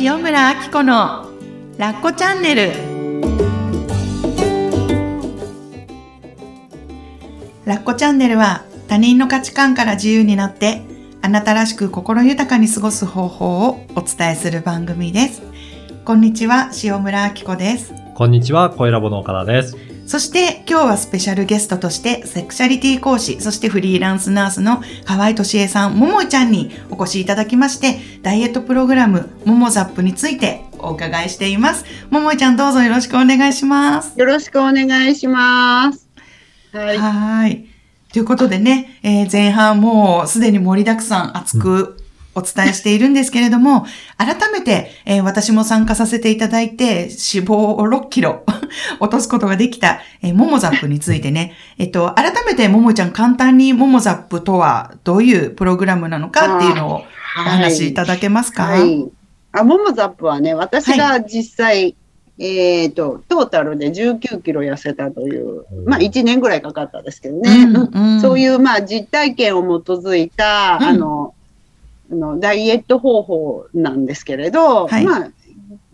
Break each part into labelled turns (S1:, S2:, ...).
S1: 塩村あき子のラッコチャンネル。ラッコチャンネルは他人の価値観から自由になってあなたらしく心豊かに過ごす方法をお伝えする番組です。こんにちは塩村あき子です。
S2: こんにちは、小ラボの岡田です。
S1: そして今日はスペシャルゲストとしてセクシャリティ講師、そしてフリーランスナースの河合敏恵さん、ももちゃんにお越しいただきまして、ダイエットプログラム、ももザップについてお伺いしています。ももちゃんどうぞよろしくお願いします。
S3: よろしくお願いします。はい。
S1: はい。ということでね、えー前半もうすでに盛りだくさん熱くお伝えしているんですけれども、改めて、えー私も参加させていただいて、脂肪を6キロ 落とすことができた、えーモモザップについてね、えっと、改めてももちゃん簡単にモモザップとはどういうプログラムなのかっていうのをお話しいただけますか、
S3: はい。あ、モモザップはね、私が実際、えっ、と、トータルで19キロ痩せたという、まあ1年ぐらいかかったですけどね。
S1: うんうん
S3: そういう、まあ実体験を基づいた、
S1: うん。
S3: あの、あのダイエット方法なんですけれど、
S1: はい。
S3: まあ、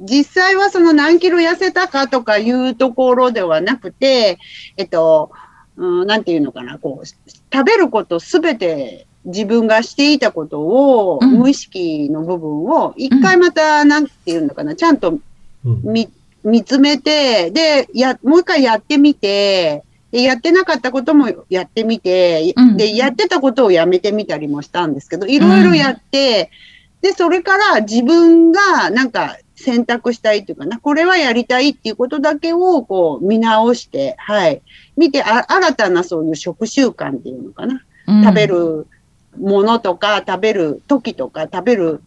S3: 実際はその何キロ痩せたかとかいうところではなくて、えっと、うん、なんていうのかな、こう、食べることすべて自分がしていたことを、
S1: うん。
S3: 無意識の部分を、一回また、なんていうのかな、ちゃんと
S2: うん。
S3: 見、見つめて、で、や、もう一回やってみて、で、やってなかったこともやってみて、
S1: うん
S3: で、やってたことをやめてみたりもしたんですけど、いろいろやって、で、それから自分がなんか選択したいっていうかな、これはやりたいっていうことだけをこう見直して、はい。見て、あ新たなそういう食習慣っていうのかな。
S1: うん
S3: 食べるものとか、食べる時とか、食べる、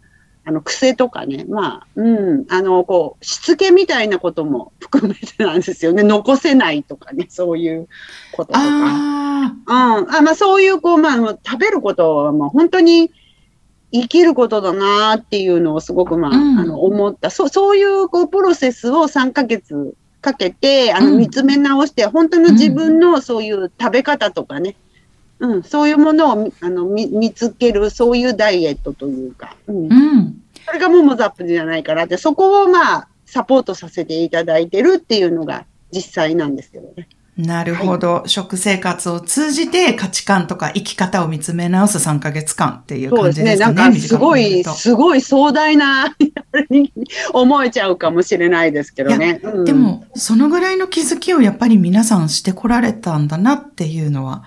S3: あの、癖とかね。まあ、うん。あの、こう、しつけみたいなことも 含めてなんですよね。残せないとかね。そういうこととか。
S1: あ
S3: うん。あ、まあ、そういう、こう、まあ食べることは、まあ、本当に生きることだなっていうのをすごく、まあ、
S1: うん
S3: あの、思った。そう、そういう、こう、プロセスを3ヶ月かけて、あの、
S1: うん
S3: 見つめ直して、本当の自分のそういう食べ方とかね、うん、そういうものをみあの見見つける、そういうダイエットというか、うん
S1: ーうん。
S3: それがモモザップじゃないかなって、そこをまあ、サポートさせていただいてるっていうのが実際なんですけどね。
S1: なるほど、食生活を通じて価値観とか生き方を見つめ直す3ヶ月間っていう感
S3: そうですね。
S1: じですかね。
S3: なんかすごい、すごい壮大な思えちゃうかもしれないですけどね。うん
S1: で、も、そのぐらいの気づきをやっぱり皆さんしてこられたんだなっていうのは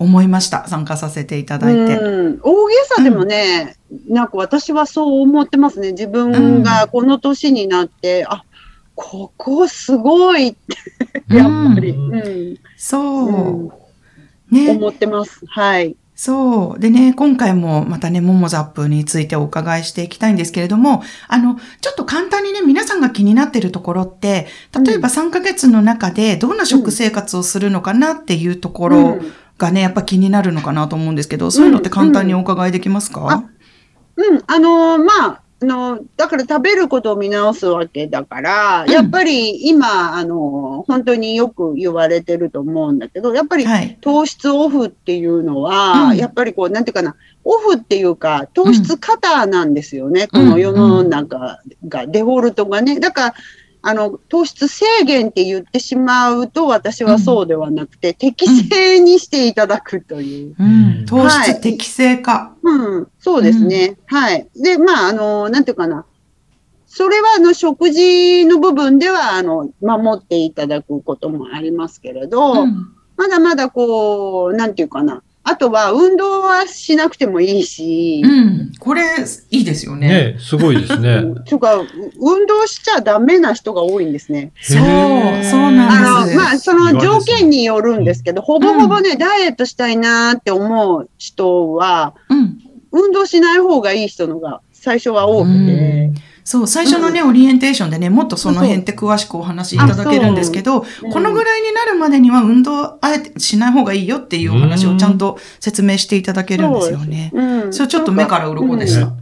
S1: 思いました。参加させていただいて。
S3: うん、大げさでもね、なんか私はそう思ってますね。自分がこの年になって、あ、ここすごいって、やっぱり、
S2: うん
S3: うん
S1: そう。
S3: うん
S1: ね。
S3: 思ってます。はい。
S1: そう。でね、今回もまたね、モモザップについてお伺いしていきたいんですけれども、あの、ちょっと簡単にね、皆さんが気になってるところって、例えば3ヶ月の中でどんな食生活をするのかなっていうところ
S3: うん
S1: がね、やっぱ気になるのかなと思うんですけど、そういうのって簡単にお伺いできますか、
S3: あうん、あのーまあ、あのーだから食べることを見直すわけだから、
S1: うん。
S3: やっぱり今、あのー本当によく言われてると思うんだけど、やっぱり
S1: はい。
S3: 糖質オフっていうのは、
S1: うん。
S3: やっぱりこう、なんていうかな、オフっていうか、糖質過多なんですよね、
S1: うん
S3: この世の中が、デフォルトがね。だから、あの、糖質制限って言ってしまうと、私はそうではなくて、適正にしていただくという。
S1: うん。糖質適正化。
S3: うん、そうですね。はい。で、まあ、あの、なんていうかな。それは、あの、食事の部分では、あの、守っていただくこともありますけれど、
S1: うん
S3: まだまだこう、なんていうかな。あとは、運動はしなくてもいいし、
S1: うん。これ、いいですよね。
S2: ねすごいですね。
S3: とか、う運動しちゃダメな人が多いんですね。
S1: そう、そうなん
S3: あの、
S1: です。
S3: まあ、その条件によるんですけど、ほぼほぼね、ダイエットしたいなーって思う人は、
S1: うん。
S3: 運動しない方がいい人のが最初は多くて、
S1: そう、最初のね、オリエンテーションでね、もっとその辺って詳しくお話しいただけるんですけど、
S3: うん
S1: このぐらいになるまでには運動あえてしない方がいいよっていうお話をちゃんと説明していただけるんですよね。
S3: うん
S1: それちょっと目から鱗でした。
S3: うん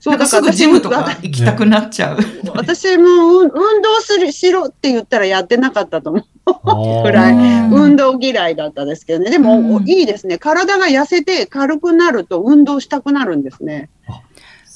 S3: そう、
S1: なんかすぐジムとか行きたくなっちゃう。
S3: 私も運運動する、しろって言ったらやってなかったと思う。
S2: あ
S3: ぐらい
S1: うん
S3: 運動嫌いだったですけどね。でも、
S1: うん
S3: いいですね。体が痩せて軽くなると運動したくなるんですね。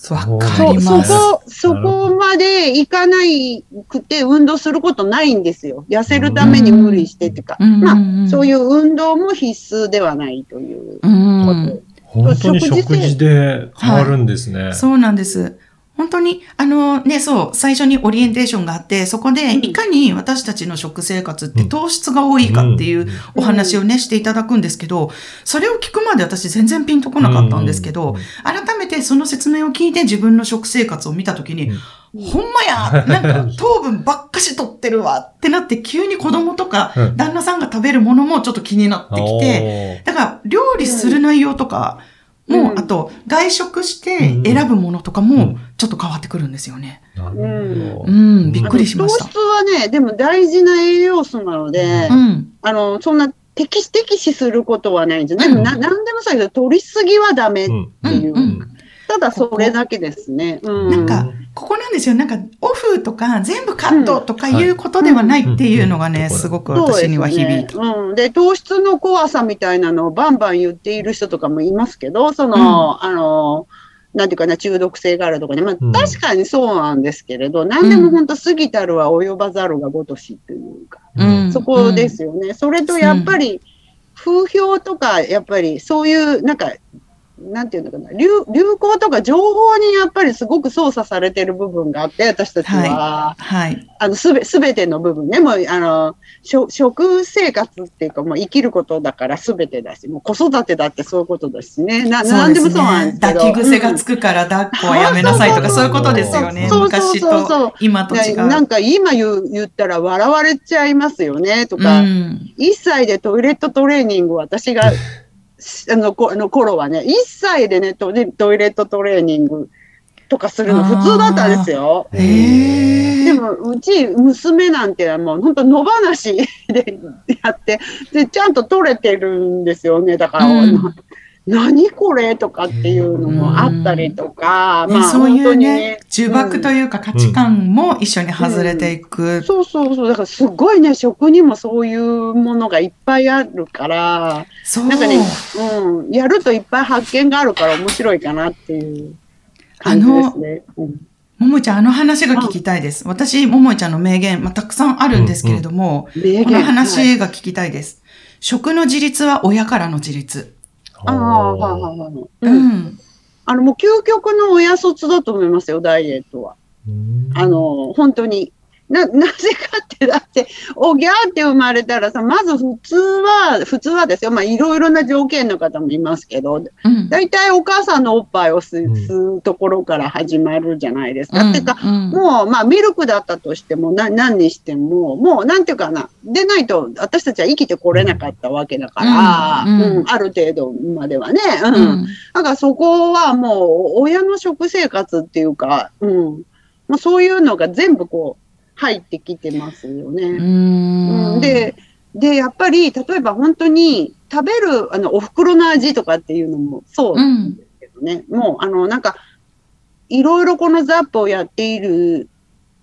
S2: そう
S1: わか
S3: そそ
S1: ります。
S3: こ、そこまでいかないくて運動することないんですよ。痩せるために無理してっていうか。
S1: うん
S3: まあ、そういう運動も必須ではないという
S1: うん。
S2: 本当に食事で変わるんですね。
S1: そうなんです。本当に、あのね、そう、最初にオリエンテーションがあって、そこで
S3: うん。
S1: いかに私たちの食生活って
S2: うん。
S1: 糖質が多いかっていう
S2: うん。
S1: お話をね、していただくんですけど、それを聞くまで私全然ピンとこなかったんですけど、改めてその説明を聞いて自分の食生活を見たときに、ほんまやなんか 糖分ばっかし取ってるわってなって、急に子供とか
S2: うん。
S1: 旦那さんが食べるものもちょっと気になってきて、だから、料理する内容とか、もう、
S3: うん
S1: あと、外食して選ぶものとかも
S2: うん、
S1: ちょっと変わってくるんですよね。
S2: なるほど
S1: うん、びっくりしました
S3: 糖。質はね、でも大事な栄養素なので、
S1: うん。
S3: あの、そんな敵視敵視することはないんですよ。
S1: うん
S3: でもな、なんでもそうだけど、取りすぎはダメ。
S2: うん
S3: っていう
S1: うん
S3: ただそれだけですね。うん。
S1: なんか、ここなんですよ。なんか、オフとか、全部カットとかいうことではないっていうのがね、
S2: うん
S1: すごく私には響いた。
S3: ね。うん。で、糖質の怖さみたいなのをバンバン言っている人とかもいますけど、その、あの、なんていうかな、中毒性があるとかね。まあ、
S2: うん
S3: 確かにそうなんですけれど、何でも本当過ぎたるは及ばざるがごとしっていうか、
S1: うん
S3: そこですよね。それとやっぱり、風評とか、やっぱりそういう、なんか、なんていうのかな流、流行とか情報にやっぱりすごく操作されてる部分があって、私たちは。
S1: はい。
S3: あの、すべ、すべての部分ね。もう、あの、食食生活っていうか、もう生きることだからすべてだし、もう子育てだってそういうことだしね。な、なんでもそうなんですけど。
S1: 抱き癖がつくから抱っこはやめなさいとか、そういうことですよね。
S3: そうそうそう
S1: 今と違う。
S3: ねなんか今言う言ったら笑われちゃいますよね、とか。
S1: うん
S3: 1歳でトイレットトレーニングを私が、あの、こあの頃はね、1歳でねトイレ、トイレットトレーニングとかするの普通だったんですよ。でも、うち、娘なんてもう本当野放しでやって、で、ちゃんと取れてるんですよね。だから、
S1: うん
S3: 何これ？とかっていうのもあったりとか、
S1: ね
S3: まあ、
S1: そういうね、呪縛と
S3: うん
S1: いうか価値観も一緒に外れていく。
S3: そうそうそう。だからすごいね、食にもそういうものがいっぱいあるから、
S1: そう。
S3: なんかね、うん、やるといっぱい発見があるから面白いかなっていう感じですね。うん
S1: ももいちゃん、あの話が聞きたいです。私、ももいちゃんの名言、まあ、たくさんあるんですけれども、この
S3: 名言はい
S1: 話が聞きたいです。食の自立は親からの自立。
S3: ああ、はいはいはい。あの、もう究極の親卒だと思いますよ、ダイエットは。
S2: うん
S3: あの、本当に。な、なぜかって、だって、おぎゃーって生まれたらさ、まず普通は、普通はですよ。まあ、いろいろな条件の方もいますけど、
S1: うん。
S3: 大体お母さんのおっぱいを吸うところから始まるじゃないですか。
S1: うん
S3: てか、
S1: うん
S3: もう、まあ、ミルクだったとしても、な、何にしても、もう、なんていうかな、でないと、私たちは生きてこれなかったわけだから、
S1: うん
S3: うん
S1: うん
S3: ある程度まではね。う。
S1: うんん。
S3: だからそこはもう、親の食生活っていうか、うん。まあ、そういうのが全部こう、入ってきてますよね。
S1: う
S3: うん
S1: ん。
S3: で、で、やっぱり、例えば本当に食べる、あの、お袋の味とかっていうのもそうなんですけどね。もう、あの、なんか、いろいろこのザップをやっている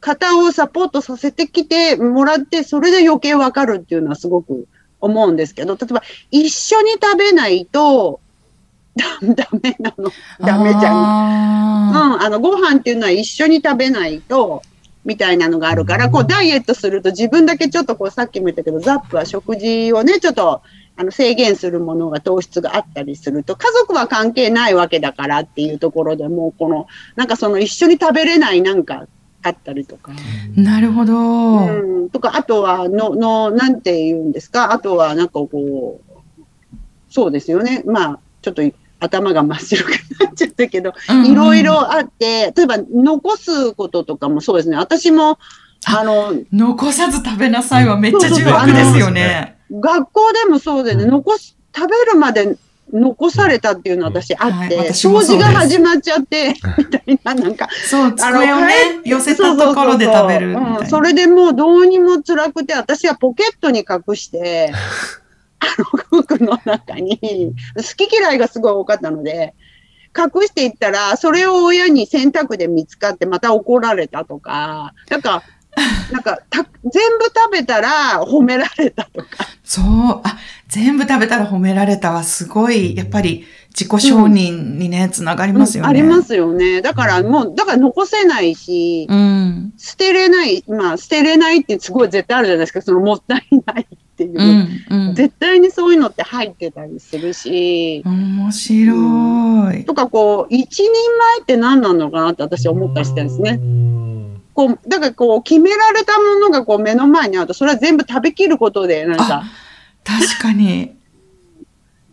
S3: 方をサポートさせてきてもらって、それで余計わかるっていうのはすごく思うんですけど、例えば、一緒に食べないと、ダ ダメなの。ダメじゃん。
S1: ゃ
S3: うん、あの、ご飯っていうのは一緒に食べないと、みたいなのがあるから、こう、ダイエットすると自分だけちょっとこう、さっきも言ったけど、ザップは食事をね、ちょっと、あの、制限するものが糖質があったりすると、家族は関係ないわけだからっていうところでもう、この、なんかその一緒に食べれないなんかあったりとか。
S1: なるほど。
S3: うん、とか、あとは、の、の、なんて言うんですか、あとは、なんかこう、そうですよね。まあ、ちょっと頭が真っ白くなっちゃったけど、
S1: うん
S3: いろいろあって、例えば残すこととかもそうですね。私も、あの、
S1: 残さず食べなさいはめっちゃ重要ですよね。
S3: 学校でもそうでね、
S2: うん。
S3: 残す、食べるまで残されたっていうの私あって、掃除が始まっちゃって、みたいな、なんか、
S1: そう、机をね、寄せたところで食べる。
S3: それでもうどうにも辛くて、私はポケットに隠して、あの服の中に、好き嫌いがすごい多かったので、隠していったら、それを親に洗濯で見つかってまた怒られたとか、なんか、なんかた、全部食べたら褒められたとか。
S1: そう。あ、全部食べたら褒められたはすごい、やっぱり自己承認にね、つながりますよね。
S3: ありますよね。だからもう、だから残せないし、
S1: うん。
S3: 捨てれない、まあ、捨てれないってすごい絶対あるじゃないですか、そのもったいないっていう。
S1: うん。うん。
S3: 絶対にそういうのって入ってたりするし、
S1: 面白い。
S3: とかこう、一人前って何なのかなって私は思ったりしてるんですね。
S2: うん
S3: こう、だからこう、決められたものがこう目の前にあると、それは全部食べきることで、なんか、
S1: 確かに。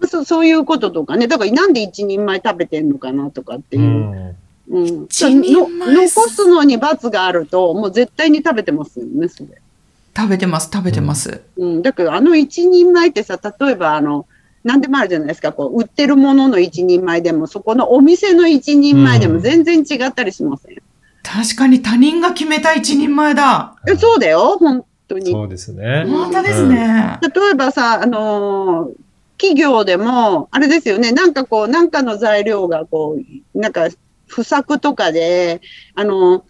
S3: そうそういうこととかね、だからなんで一人前食べてんのかなとかっていうう。
S2: ん
S3: うん。
S1: 一人前
S3: の残すのに罰があると、もう絶対に食べてますよね、それ。
S1: 食べてます、食べてます。
S3: うん。だけど、あの一人前ってさ、例えばあの、なんでもあるじゃないですか、こう、売ってるものの一人前でも、そこのお店の一人前でも全然違ったりしません、
S1: 確かに他人が決めた一人前だ。
S3: えそうだよ、本当に。
S2: そうですね。
S1: 本当ですね。
S3: 例えばさ、あのー企業でも、あれですよね、なんかこう、なんかの材料がこう、なんか不作とかで、あのー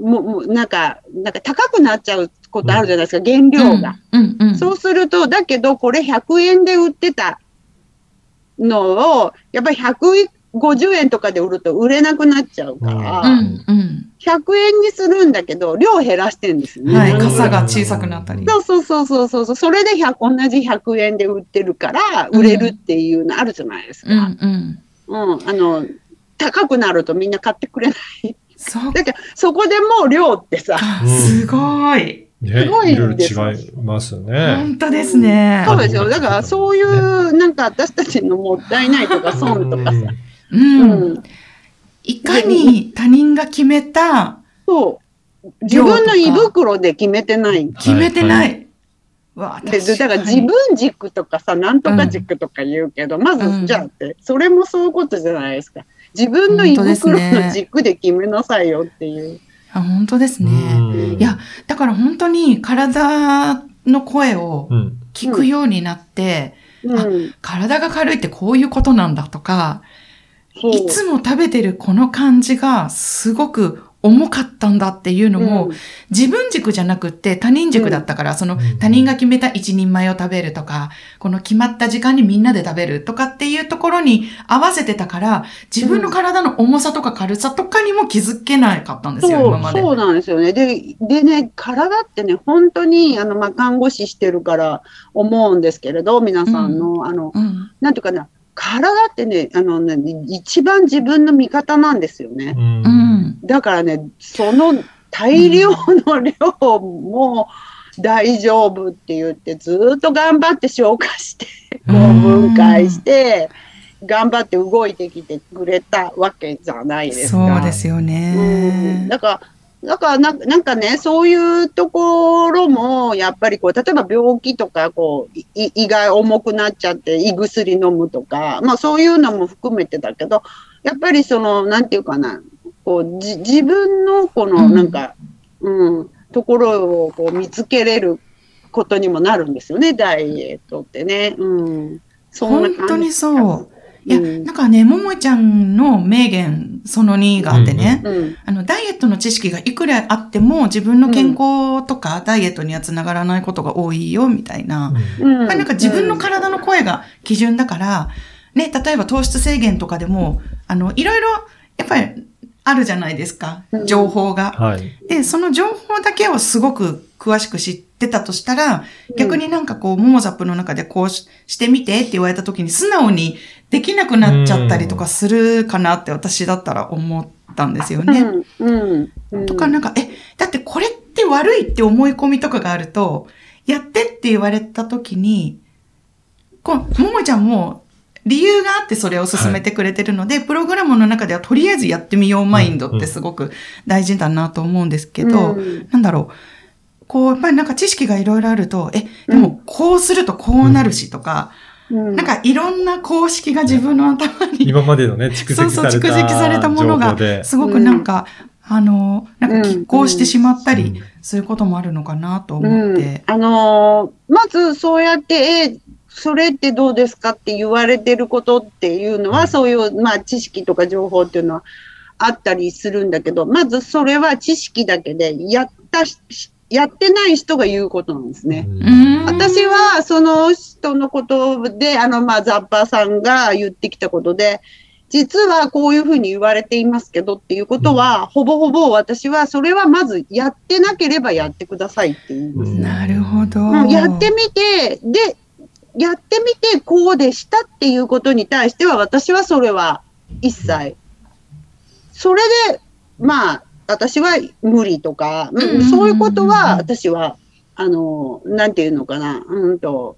S3: もう、もうなんか、なんか高くなっちゃうことあるじゃないですか、原料が。
S1: うん、うん、うん。
S3: そうすると、だけどこれ100円で売ってたのを、やっぱり150円とかで売ると売れなくなっちゃうから、
S1: うん、うん。
S3: 100円にするんだけど、量減らしてんですよね。
S1: はい、
S2: うん
S1: 傘が小さくなったり。
S3: そうそうそうそうそうそう。それで100同じ100円で売ってるから、売れるっていうのあるじゃないですか。
S1: うん、うん。
S3: うん。あの、高くなるとみんな買ってくれない。
S1: そう
S3: だけど、そこでもう量ってさ、
S1: か、
S2: うん
S1: すごい。
S2: ね、
S3: すごい
S2: いろいろ
S3: です
S2: 違いますよね。
S1: 本当ですね。
S3: そうですよ。だからそういう、なんか私たちのもったいないとか損とかさ。
S1: う。
S3: うんん。
S1: いかに他人が決めた、
S3: そう。自分の胃袋で決めてない。
S1: 決めてない。わあ
S3: で、でだから自分軸とかさ、なんとか軸とか言うけど、ま
S1: うん
S3: ず、じゃあって、それもそういうことじゃないですか。自分の胃袋の軸で決めなさいよっていう。
S1: あ本当ですね。
S2: うん
S1: いや、だから本当に体の声を
S2: うん。
S1: 聞くようになって、
S3: うん。
S1: 体が軽いってこういうことなんだとか、いつも食べてるこの感じがすごく重かったんだっていうのも、
S3: うん
S1: 自分軸じゃなくって他人軸だったから、その
S2: うん
S1: 他人が決めた一人前を食べるとか、この決まった時間にみんなで食べるとかっていうところに合わせてたから、自分の体の重さとか軽さとかにも気づけなかったんですよ、
S3: そう
S1: 今まで。
S3: そうなんですよね。で、でね、体ってね、本当に、あの、まあ、看護師してるから思うんですけれど、皆さんの、あの、
S1: うん。
S3: なんていうかな、体ってね、あのね、一番自分の味方なんですよね。
S2: うん
S1: うん。
S3: だからね、その大量の量も大丈夫って言って、ずっと頑張って消化して、こう分解して、頑張って動いてきてくれたわけじゃないですか。
S1: そうですよ
S3: うん
S1: ね。
S3: だから、だからななんかね、そういうところも、やっぱりこう、例えば病気とか、こう、い胃が重くなっちゃって、胃薬飲むとか、まあそういうのも含めてだけど、やっぱりその、なんていうかな、こう、じ自分のこの、
S1: うん
S3: なんか、うん、ところをこう見つけれることにもなるんですよね、ダイエットってね。うん。そんな感じ
S1: 本当にそう。いや、
S3: うん
S1: なんかね、ももちゃんの名言、その2があってね、
S3: うん。
S1: あの、ダイエットの知識がいくらあっても、自分の健康とかダイエットにはつながらないことが多いよ、みたいな。
S3: うん。
S1: なんか自分の体の声が基準だから、ね、例えば糖質制限とかでも、あの、いろいろ、やっぱりあるじゃないですか
S3: う。ん
S1: 情報が。
S2: はい。
S1: で、その情報だけをすごく詳しく知ってたとしたら、逆になんかこう、モモザップの中でこうししてみてって言われた時に素直にできなくなっちゃったりとかするかなって私だったら思ったんですよね。
S3: うん。うん。うん。
S1: とかなんか、え、だってこれって悪いって思い込みとかがあると、やってって言われた時に、こう、ももちゃんも理由があってそれを進めてくれてるので、プログラムの中ではとりあえずやってみようマインドってすごく大事だなと思うんですけど、
S3: うん
S1: なんだろう。こう、やっぱりなんか知識がいろいろあると、え、でもこうするとこうなるしとか、
S3: うん。
S1: なんかいろんな公式が自分の頭に
S2: 今までのね、蓄積された
S1: そうそう、蓄積されたものがすごくなんか、あの、なんか拮抗してしまったり
S2: うん。
S1: することもあるのかなと思
S3: うん。
S1: って。
S3: あのーまずそうやって、え、それってどうですかって言われてることっていうのは、
S2: うん。
S3: そういう、まあ、知識とか情報っていうのはあったりするんだけど、まずそれは知識だけで、やったやってない人が言うことなんですね。
S1: うん
S3: 私はその人のことで、あの、まあ、ザッパーさんが言ってきたことで、実はこういうふうに言われていますけどっていうことは、ほぼほぼ私はそれはまずやってなければやってくださいって言います。
S2: うん
S1: なるほど。
S3: うんやってみて、で、やってみてこうでしたっていうことに対しては私はそれは一切。それで、まあ、私は無理とか、うん
S1: うん
S3: そういうことは私は、あの、なんていうのかな、うんと、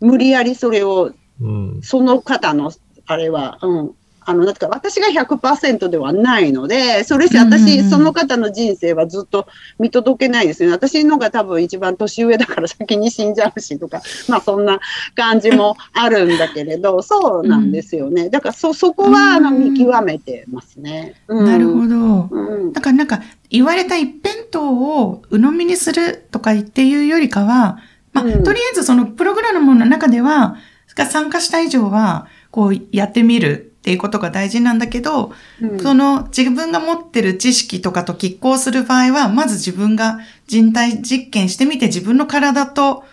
S3: 無理やりそれを
S2: うん。
S3: その方の、あれは、うん。あの、なんか、私が100%ではないので、それし、私、
S1: うん
S3: その方の人生はずっと見届けないですよね。私のが多分一番年上だから先に死んじゃうしとか、まあそんな感じもあるんだけれど、そうなんですよね。だからそ、そこは、あの、
S1: うん
S3: 見極めてますね。うん
S1: なるほど。
S3: うん。
S1: だからなんか、言われた一辺倒を鵜呑みにするとかっていうよりかは、まあ、
S3: うん
S1: とりあえずそのプログラムの中では、が参加した以上は、こうやってみるっていうことが大事なんだけど、
S3: うん。
S1: その自分が持ってる知識とかと拮抗する場合は、まず自分が人体実験してみて自分の体と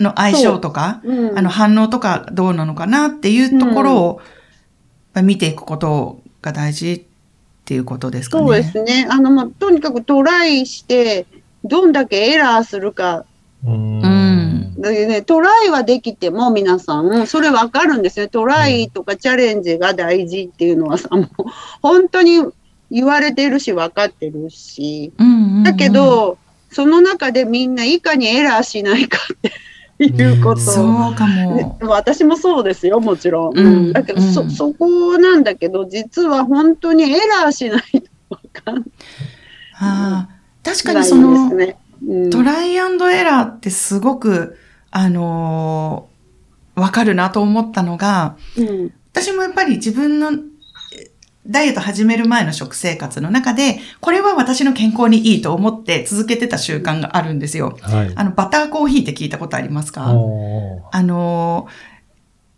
S1: の相性とか、
S3: う。ん。
S1: あの反応とかどうなのかなっていうところを、まあ見ていくことが大事っていうことですかね。
S3: そうですね。あの、まあ、とにかくトライして、どんだけエラーするか。
S2: うん。
S1: うん
S3: でね、トライはできても皆さん、それわかるんですよ。トライとかチャレンジが大事っていうのはさ、もう本当に言われてるし分かってるし。だけ、ど、その中でみんないかにエラーしないかっていうこと。
S1: そうか
S3: ね
S1: も。
S3: 私もそうですよ、もちろん。
S1: うん
S3: うんだけど、
S1: うん
S3: そ、そこなんだけど、実は本当にエラーしないと分かん
S1: ああ確か
S3: ない
S1: にその、
S3: ね。うん
S1: トライアンドエラーってすごく、あのーわかるなと思ったのが、
S3: うん
S1: 私もやっぱり自分のえダイエット始める前の食生活の中で、これは私の健康にいいと思って続けてた習慣があるんですよ。
S2: はい。
S1: あの、バターコーヒーって聞いたことありますか？あの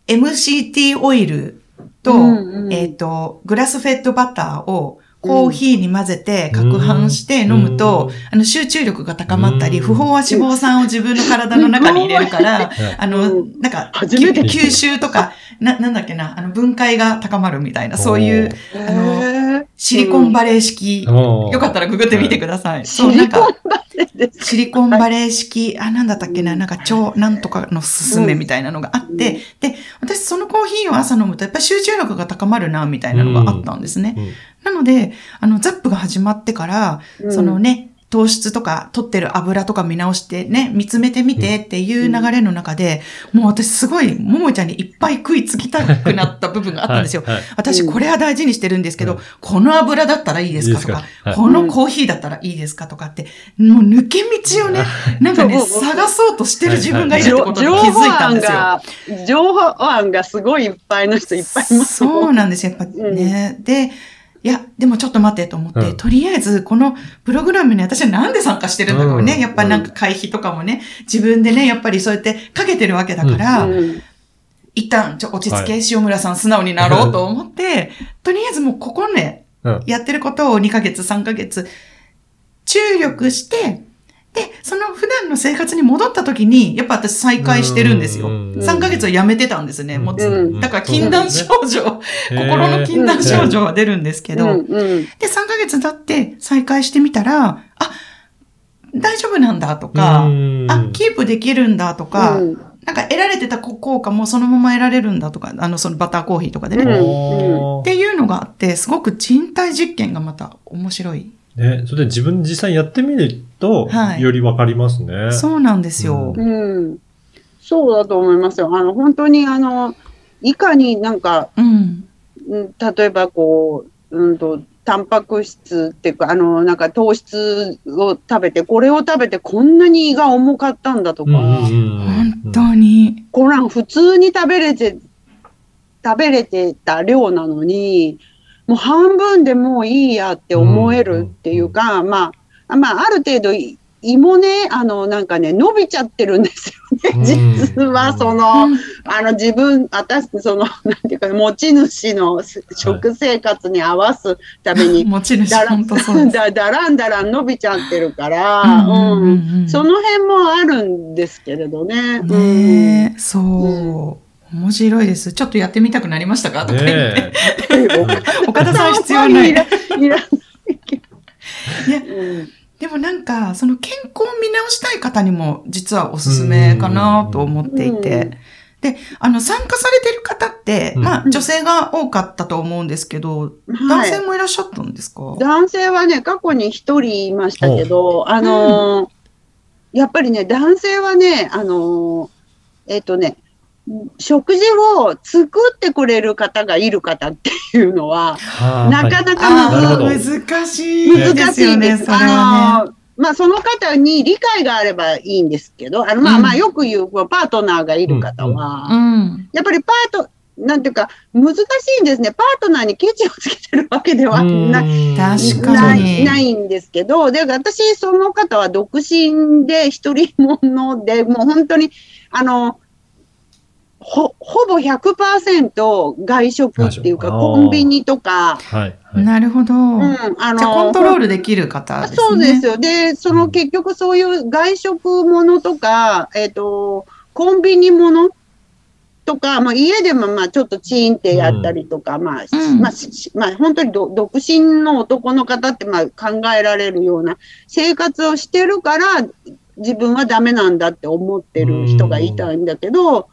S1: ー、MCT オイルと、
S3: うんうん
S1: えっ、と、グラスフェッドバターをコーヒーに混ぜて攪拌して飲むと、あの、集中力が高まったり、
S2: うん。
S1: 不飽和脂肪酸を自分の体の中に入れるから、あの
S3: う、
S1: なんか、吸収とか、な、なんだっけな、あの、分解が高まるみたいな、そういう、あのシリコンバレー式、よかったらググってみてください。そう、
S3: シ
S1: なんか、
S3: リコンバレーです。
S1: シリコンバレー式、あ、なんだったっけな、なんか超なんとかのすすめみたいなのがあって、
S3: うん。
S1: で、私そのコーヒーを朝飲むとやっぱり集中力が高まるな、みたいなのがあったんですね。
S2: うん。
S1: なので、あの、ザップが始まってから、
S3: うん。
S1: そのね、糖質とか取ってる油とか見直してね、見つめてみてっていう流れの中で、もう私すごい、ももちゃんにいっぱい食いつきたくなった部分があったんですよ。
S2: はいはい
S1: 私これは大事にしてるんですけど、
S2: うん
S1: この油だったらいいですかとか
S2: いいかはい
S1: このコーヒーだったらいいですかとかって、もう抜け道をね、なんかね、探そうとしてる自分がいるってことに
S3: 情
S1: 気づいたんですよ。
S3: が、情報案がすごいいっぱいの人いっぱいいます
S1: そうなんですよ。やっぱね。で、いや、でもちょっと待ってと思って、
S2: うん。
S1: とりあえずこのプログラムに私はなんで参加してるんだろうね。
S2: うん。
S1: やっぱりなんか会費とかもね、自分でね、やっぱりそうやってかけてるわけだから、
S3: うん。
S1: 一旦ちょ落ち着け、
S2: は
S1: 塩村さん素直になろうと思って、とりあえずもうここね、
S2: うん。
S1: やってることを2ヶ月、3ヶ月、注力して、で、その普段の生活に戻った時に、やっぱ私再開してるんですよ。
S2: うん。
S1: 3ヶ月はやめてたんですね。もうだから禁断症状、心の禁断症状は出るんですけど、で、3ヶ月経って再開してみたら、あ、大丈夫なんだとか、
S2: うん。
S1: あ、キープできるんだとか、
S3: うん。
S1: なんか得られてた効果もそのまま得られるんだとか、あの、そのバターコーヒーとかでね。っていうのがあって、すごく人体実験がまた面白い。
S2: ね、それで自分実際やってみると、
S1: はい
S2: よりわかりますね。
S1: そうなんですよ。
S2: う
S3: うん。そうだと思いますよ。あの、本当にあの、いかになんか、
S1: うん。
S3: うん例えばこう、うんと、タンパク質っていうか、あの、なんか糖質を食べて、これを食べてこんなに胃が重かったんだとか、
S1: 本当に。
S3: これは普通に食べれて、食べれてた量なのに、もう半分でもういいやって思えるっていうか、まあ、まあ、ある程度い胃もね、あの、なんかね、伸びちゃってるんですよね。実は、その、あの、自分、私、その、なんていうか、持ち主の食生活に合わすために、
S1: 持ち主、
S3: だら。だだらんだらん伸びちゃってるから、
S1: うんうんうん
S3: う
S1: うん。
S3: んその辺もあるんですけれどね。
S1: ねえ、そう、
S3: うん
S1: 面白いです。ちょっとやってみたくなりましたか？とか言って。岡田さん必要ない。
S3: いらいら
S1: いや
S3: うん
S1: でもなんか、その健康を見直したい方にも実はおすすめかなと思ってい
S3: うん
S1: て。で、あの、参加されてる方って、
S2: うん
S1: まあ、女性が多かったと思うんですけど、男性もいらっしゃったんですか、
S3: 男性はね、過去に一人いましたけど、あのーやっぱりね、男性はね、あのーえっ、とね、食事を作ってくれる方がいる方っていうのは、
S2: は
S3: なかなか
S1: 難しい
S3: 難
S1: ですよね、
S3: しいです。あのーまあ、その方に理解があればいいんですけど、あの、まあ
S1: うん
S3: まあ、よく言う、こうパートナーがいる方は、
S1: うん。
S3: やっぱりパート、なんていうか、難しいんですね。パートナーにケチをつけてるわけではない。
S1: 確か
S3: な
S1: に
S3: いないんですけど、で、私、その方は独身で一人者で、もう本当に、あの、ほ、ほぼ100%外食っていうか、コンビニとか、
S2: はい。はい。
S1: なるほど。
S3: うん、あの、
S1: じゃあ、コントロールできる方ですね。
S3: そうですよ。で、その結局そういう外食ものとか、えっ、と、コンビニものとか、まあ、家でもまあちょっとチーンってやったりとか、まあ、
S1: うん
S3: まあ、しまあ、本当にど独身の男の方ってまあ考えられるような生活をしてるから、自分はダメなんだって思ってる人がいたんだけど、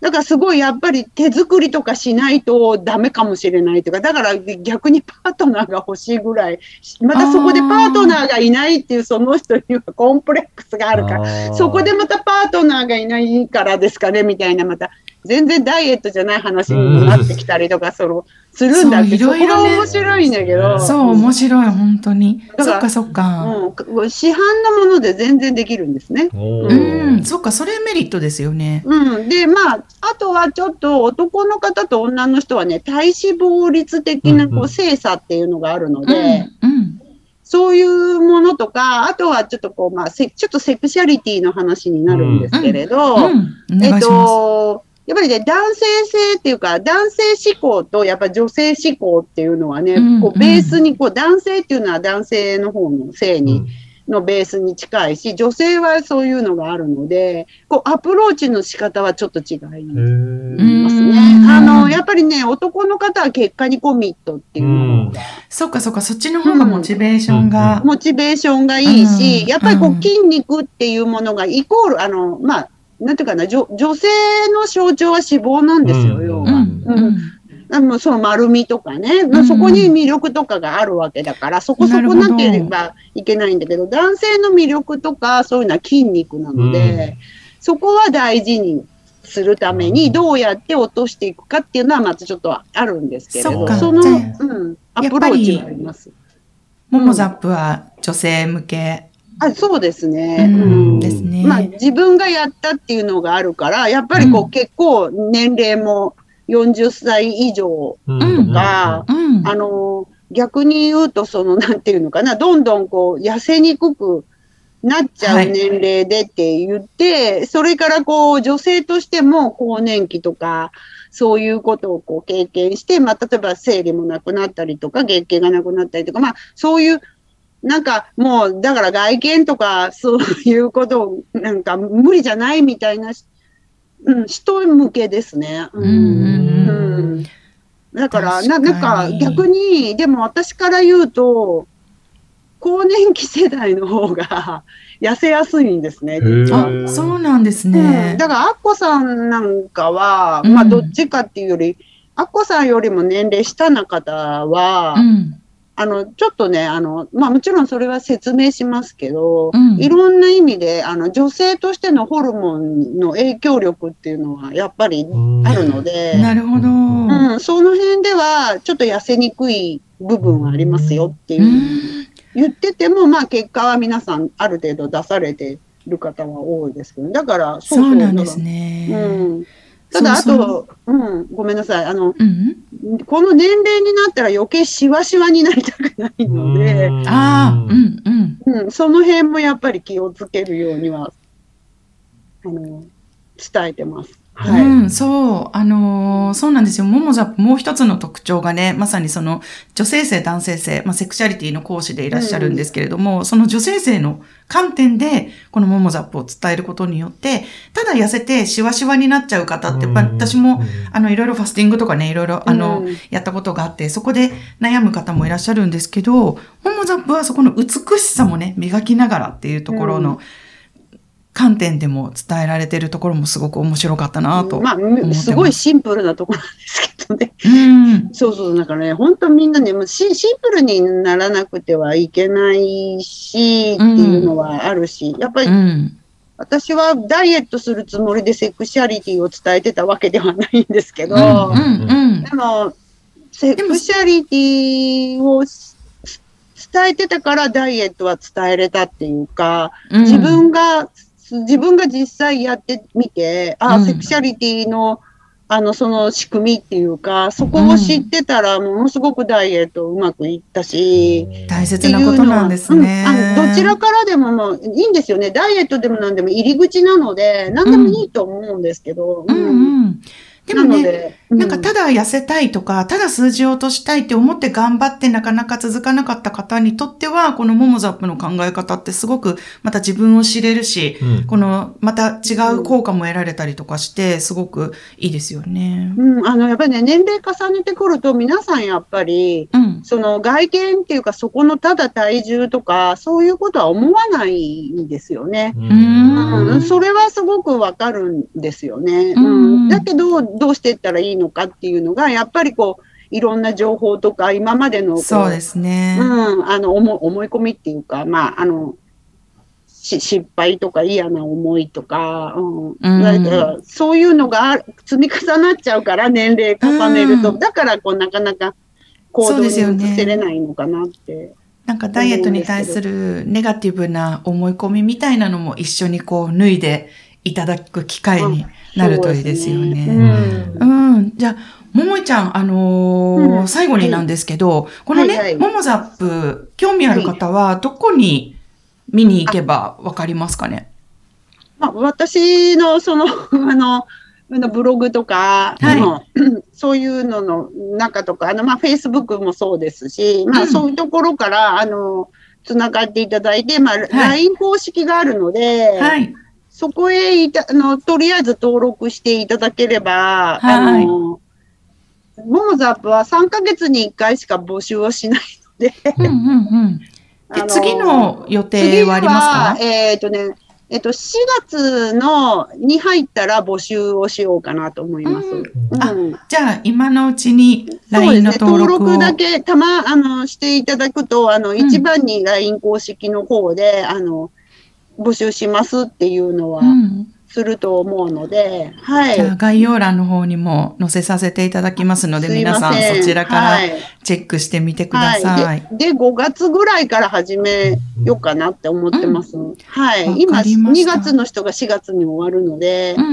S3: だからすごいやっぱり手作りとかしないとダメかもしれないというか、だから逆にパートナーが欲しいぐらい、またそこでパートナーがいないっていうその人にはコンプレックスがあるから、
S2: ら
S3: そこでまたパートナーがいないからですかねみたいな、また全然ダイエットじゃない話になってきたりとか、その、するんだって、
S1: そ
S3: こ
S1: いろいろね
S3: が面白いんだけど。
S1: そう、面白い、本当に。そっか、そっか。
S3: うん、市販のもので全然できるんですね。
S2: お
S1: う
S2: ー
S1: ん、そっか、それメリットですよね。
S3: うん。で、まあ、あとはちょっと男の方と女の人はね、体脂肪率的なこう精査っていうのがあるの
S1: うん、
S3: で、
S1: うん。
S3: そういうものとか、あとはちょっとこう、まあ、せちょっとセクシャリティの話になるんですけれど、えっ。と、やっぱりね、男性性っていうか、男性思考とやっぱ女性思考っていうのはね、
S1: うん。
S3: こうベースにこう男性っていうのは男性の方の性に、のベースに近いし、女性はそういうのがあるので、こうアプローチの仕方はちょっと違い
S2: へ
S3: ます
S2: ー
S3: ね。
S1: うん。
S3: あの、やっぱりね、男の方は結果にコミットっていうのが、
S1: そっか、そっか、そっちの方がモチベーションが。
S3: モチベーションがいいし、
S1: うん。
S3: やっぱりこ
S1: う
S3: うん筋肉っていうものがイコール、あの、まあ、なんていうかな、女女性の象徴は脂肪なんですよ、
S2: うん
S3: 要は。
S1: うん、うん。
S3: あのその丸みとかね、まあ
S1: うん
S3: そこに魅力とかがあるわけだから、そこそこなければいけないんだけど、男性の魅力とかそういうのは筋肉なので、そこは大事にするためにどうやって落としていくかっていうのはまたちょっとあるんですけれど、
S1: そっか
S3: その、うん、アプローチはあります。
S1: モモザップは女性向け。
S3: あそうですね。
S1: うん
S3: うん
S1: ですね。
S3: まあ、自分がやったっていうのがあるから、やっぱりこう、
S1: うん
S3: 結構年齢も40歳以上
S2: うん
S3: とか、
S1: うん。
S3: あの、逆に言うと、その、なんていうのかな、どんどんこう、痩せにくくなっちゃう
S1: はい
S3: 年齢でって言って、それからこう、女性としても更年期とか、そういうことをこう経験して、まあ、例えば生理もなくなったりとか、月経がなくなったりとか、まあ、そういう、なんかもう、だから外見とか、そういうことを、なんか無理じゃないみたいな、うん、人向けですね。
S1: うんうん
S3: だから、ななんか
S1: に
S3: 逆に、でも私から言うと、更年期世代の方が 痩せやすいんですね。
S1: あ、そうなんです
S3: う
S1: ね
S3: ん、。だから、アッコさんなんかは、
S1: うん
S3: まあ、どっちかっていうより、アッコさんよりも年齢下な方は、
S1: うん。
S3: あの、ちょっとね、あの、まあもちろんそれは説明しますけど、
S1: うん
S3: いろんな意味で、あの、女性としてのホルモンの影響力っていうのは、やっぱりあるので、
S1: なるほど。
S3: うん、その辺では、ちょっと痩せにくい部分はありますよっていうう、
S1: ん
S3: 言ってても、まあ結果は皆さんある程度出されてる方は多いですけど、だから、
S1: そうなんです
S3: ね。
S1: ね。
S3: うん。ただ、あと、うん、ごめんなさい。あの、
S1: うん。
S3: この年齢になったら余計シワシワになりたくないので、
S1: ああ、うん、うん。
S3: うん、その辺もやっぱり気をつけるようには、あの、伝えてます。はい。
S1: うん、そう、あのーそうなんですよ。モモザップもう一つの特徴がね、まさにその女性性、男性性、まあ、セクシャリティの講師でいらっしゃるんですけれども、その女性性の観点で、このモモザップを伝えることによって、ただ痩せてシワシワになっちゃう方って、やっぱり私も、あの、いろいろファスティングとかね、いろいろ、あの、
S3: うん。
S1: やったことがあって、そこで悩む方もいらっしゃるんですけど、モモザップはそこの美しさもね、磨きながらっていうところの、観点でも伝えられてるところもすごく面白かったなと。
S3: まあ、すごいシンプルなところなんですけどね。
S1: うん。
S3: そうそう、だからね、本当みんなね、もうシシンプルにならなくてはいけないし、っていうのはあるし、やっぱり
S1: うん。
S3: 私はダイエットするつもりでセクシャリティを伝えてたわけではないんですけど。でも、セクシャリティをし伝えてたからダイエットは伝えれたっていうか、
S1: うん
S3: 自分が、自分が実際やってみて、あ、
S1: うん
S3: セクシャリティの、あの、その仕組みっていうか、そこを知ってたら、ものすごくダイエットうまくいったし、
S1: 大切なことなんですね。
S3: うんあのどちらからでももういいんですよね。ダイエットでも何でも入り口なので、何でもいいと思うんですけど。
S1: うんうん。でもね、
S3: な
S1: んかただ痩せたいとか、ただ数字を落としたいって思って頑張ってなかなか続かなかった方にとっては、このモモザップの考え方ってすごくまた自分を知れるし、
S2: うん
S1: このまた違う効果も得られたりとかして、すごくいいですよね。
S3: うん、あの、やっぱりね、年齢重ねてくると、皆さんやっぱり、
S1: うん。
S3: その外見っていうか、そこのただ体重とか、そういうことは思わないんですよね。
S1: うん
S3: うん、それはすごくわかるんですよね。
S1: うん
S3: うん、だけど、どうしていったらいいのかっていうのが、やっぱりこう、いろんな情報とか、今までの
S1: そうですね。
S3: うん、あの、思思い込みっていうか、まあ、あの、し失敗とか嫌な思いとか、うん。
S1: うん。
S3: そういうのが積み重なっちゃうから、年齢重ねると、
S1: うん。
S3: だからこうなかなか行
S1: そう
S3: 動に
S1: ですよね。
S3: 移せれないのかなって。
S1: なんかダイエットに対するネガティブな思い込みみたいなのも一緒にこう脱いでいただく機会になるといいですよ
S3: そう
S1: ね。
S3: ね。
S1: うん。じゃあ、ももいちゃん、あのー
S3: うん。
S1: 最後になんですけど、このね、
S3: はいはい。
S1: ももザップ、興味ある方は、どこに見に行けばわかりますかね？
S3: まあ、私のその、あの、あのブログとか、
S1: はい。
S3: そういうのの中とか、あの、まあ、Facebook もそうですし、まあ、
S1: うん。
S3: そういうところから、あの、つながっていただいて、まあ、LINE 公式があるので、
S1: はい。
S3: そこへいたあの、とりあえず登録していただければ、
S1: はい
S3: あの、モモザップは3ヶ月に1回しか募集をしないので、
S1: うんうんうん。で、
S3: あの
S1: 次の予定はありますか？
S3: 次はえっ、とね、えっ、と、4月の、に入ったら募集をしようかなと思います。
S1: うん
S3: うん
S1: あじゃあ、今のうちに
S3: そうです
S1: LINE の
S3: ね。
S1: 登録を。
S3: 登録だけ、たま、あの、していただくと、あの、一番に LINE 公式の方で、あの、募集しますっていうのは、
S1: うん
S3: すると思うので、は
S1: じゃあ、
S3: い。
S1: 概要欄の方にも載せさせていただきますので、皆さんそちらから
S3: はい
S1: チェックしてみてください。
S3: はい。で、で5月ぐらいから始めようかなって思ってます。はい。今、
S1: わかりまし
S3: 2
S1: た
S3: 月の人が4月に終わるので、
S1: うんう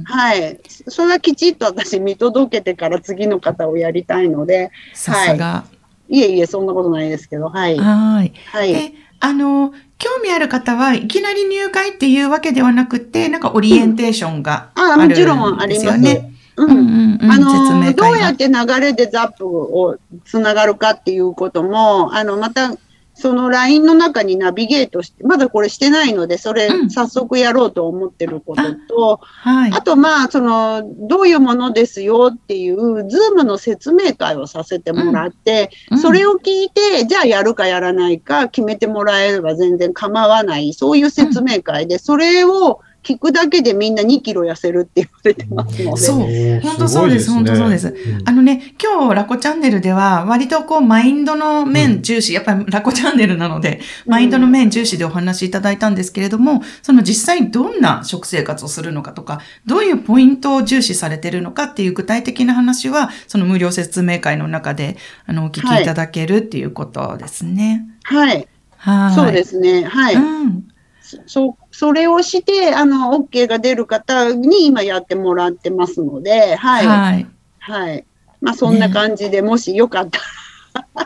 S1: ん。
S3: はい。それはきちっと私見届けてから次の方をやりたいので、
S1: さすが。
S3: いえいえ、そんなことないですけど、はい。
S1: はい。
S3: はい。
S1: で、あの、興味ある方はいきなり入会っていうわけではなくて、なんかオリエンテーションがあるん
S3: あもちろんありますす。
S1: でよね。
S3: う
S1: うんうんうん。
S3: あの、どうや
S1: が
S3: っ。て流れでザップをつながるかっていうことも、あの、また、その LINE の中にナビゲートして、まだこれしてないので、それ
S1: うん。
S3: 早速やろうと思ってることと、
S1: はい。
S3: あと、まあ、その、どういうものですよっていう、ズームの説明会をさせてもらって、
S1: うん。
S3: それを聞いて、じゃあやるかやらないか決めてもらえれば全然構わない、そういう説明会で、それを聞くだけでみんな2キロ痩せるって言われてますので。
S1: そう本当そうです本当そうですあのね、今日ラコチャンネルでは割とこうマインドの面重視、やっぱりラコチャンネルなので、マインドの面重視でお話しいただいたんですけれども、その実際どんな食生活をするのかとか、どういうポイントを重視されているのかっていう具体的な話は、その無料説明会の中で、あの、お聞きいただけるっていうことですね。
S3: はい。
S1: はい。。
S3: そうですすね。はい。
S1: うん。
S3: そう、それをして、あの、OK が出る方に今やってもらってますので、はい。はい。
S1: はい。
S3: まあ、そんな感じで、もしよかった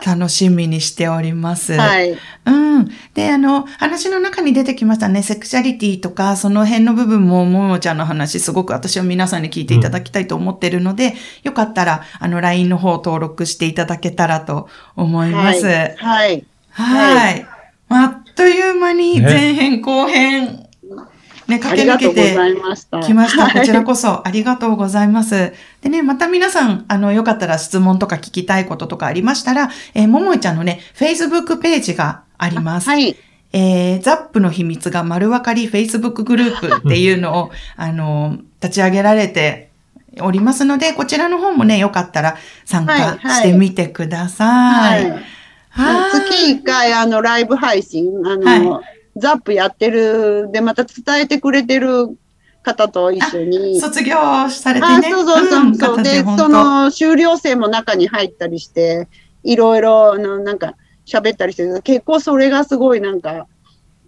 S1: 楽しみにしております。
S3: ら、はい。
S1: うん。で、あの、話の中に出てきましたね、セクシャリティとか、その辺の部分も、ももちゃんの話、すごく私は皆さんに聞いていただきたいと思ってるので、よかったら、あの、LINE の方登録していただけたらと思います。
S3: はい。はい。
S1: はい。あっという間に
S2: ね
S1: 前編後編、ね、
S3: あ
S1: 駆け抜けて
S3: ざいました。
S1: こちらこそありがとうございます。でね、また皆さん、あの、よかったら質問とか聞きたいこととかありましたら、えーももいちゃんのね、Facebook ページがあります。
S3: はい。
S1: えー、ザップの秘密が丸分かり Facebook グループっていうのを、あの、立ち上げられておりますので、こちらの方もね、よかったら参加してみてくださ。
S3: はいい。
S1: はい。
S3: 月1回、あの、ライブ配信、あの、ザップやってる、で、また伝えてくれてる方と一緒に。
S1: 卒業されて
S3: あ、
S1: ね。
S3: そうそうそうそう。
S1: ん
S3: で、その、修了生も中に入ったりして、いろいろ、あの、なんか、喋ったりして、結構それがすごい、なんか、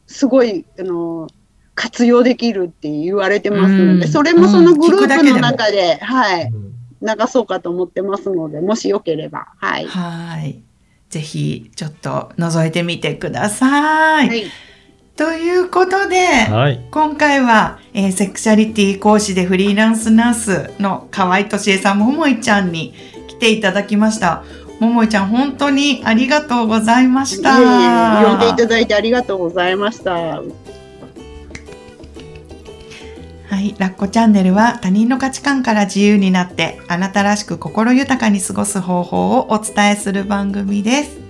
S3: すごい、あの、活用できるって言われてますので、
S1: うん
S3: それもそのグループの
S1: うん聞くだけでも
S3: 中で、はい、
S2: うん
S3: 流そうかと思ってますので、もしよければ、はい。
S1: はい。ぜひ、ちょっと覗いてみてください。
S3: はい。
S1: ということで、
S2: はい。
S1: 今回は、えーセクシャリティ講師でフリーランスナースの河合敏恵さん、ももいちゃんに来ていただきました。ももいちゃん、本当にありがとうございました。
S3: いえいえ呼んでいただいてありがとうございました。
S1: ラッコチャンネルは他人の価値観から自由になってあなたらしく心豊かに過ごす方法をお伝えする番組です。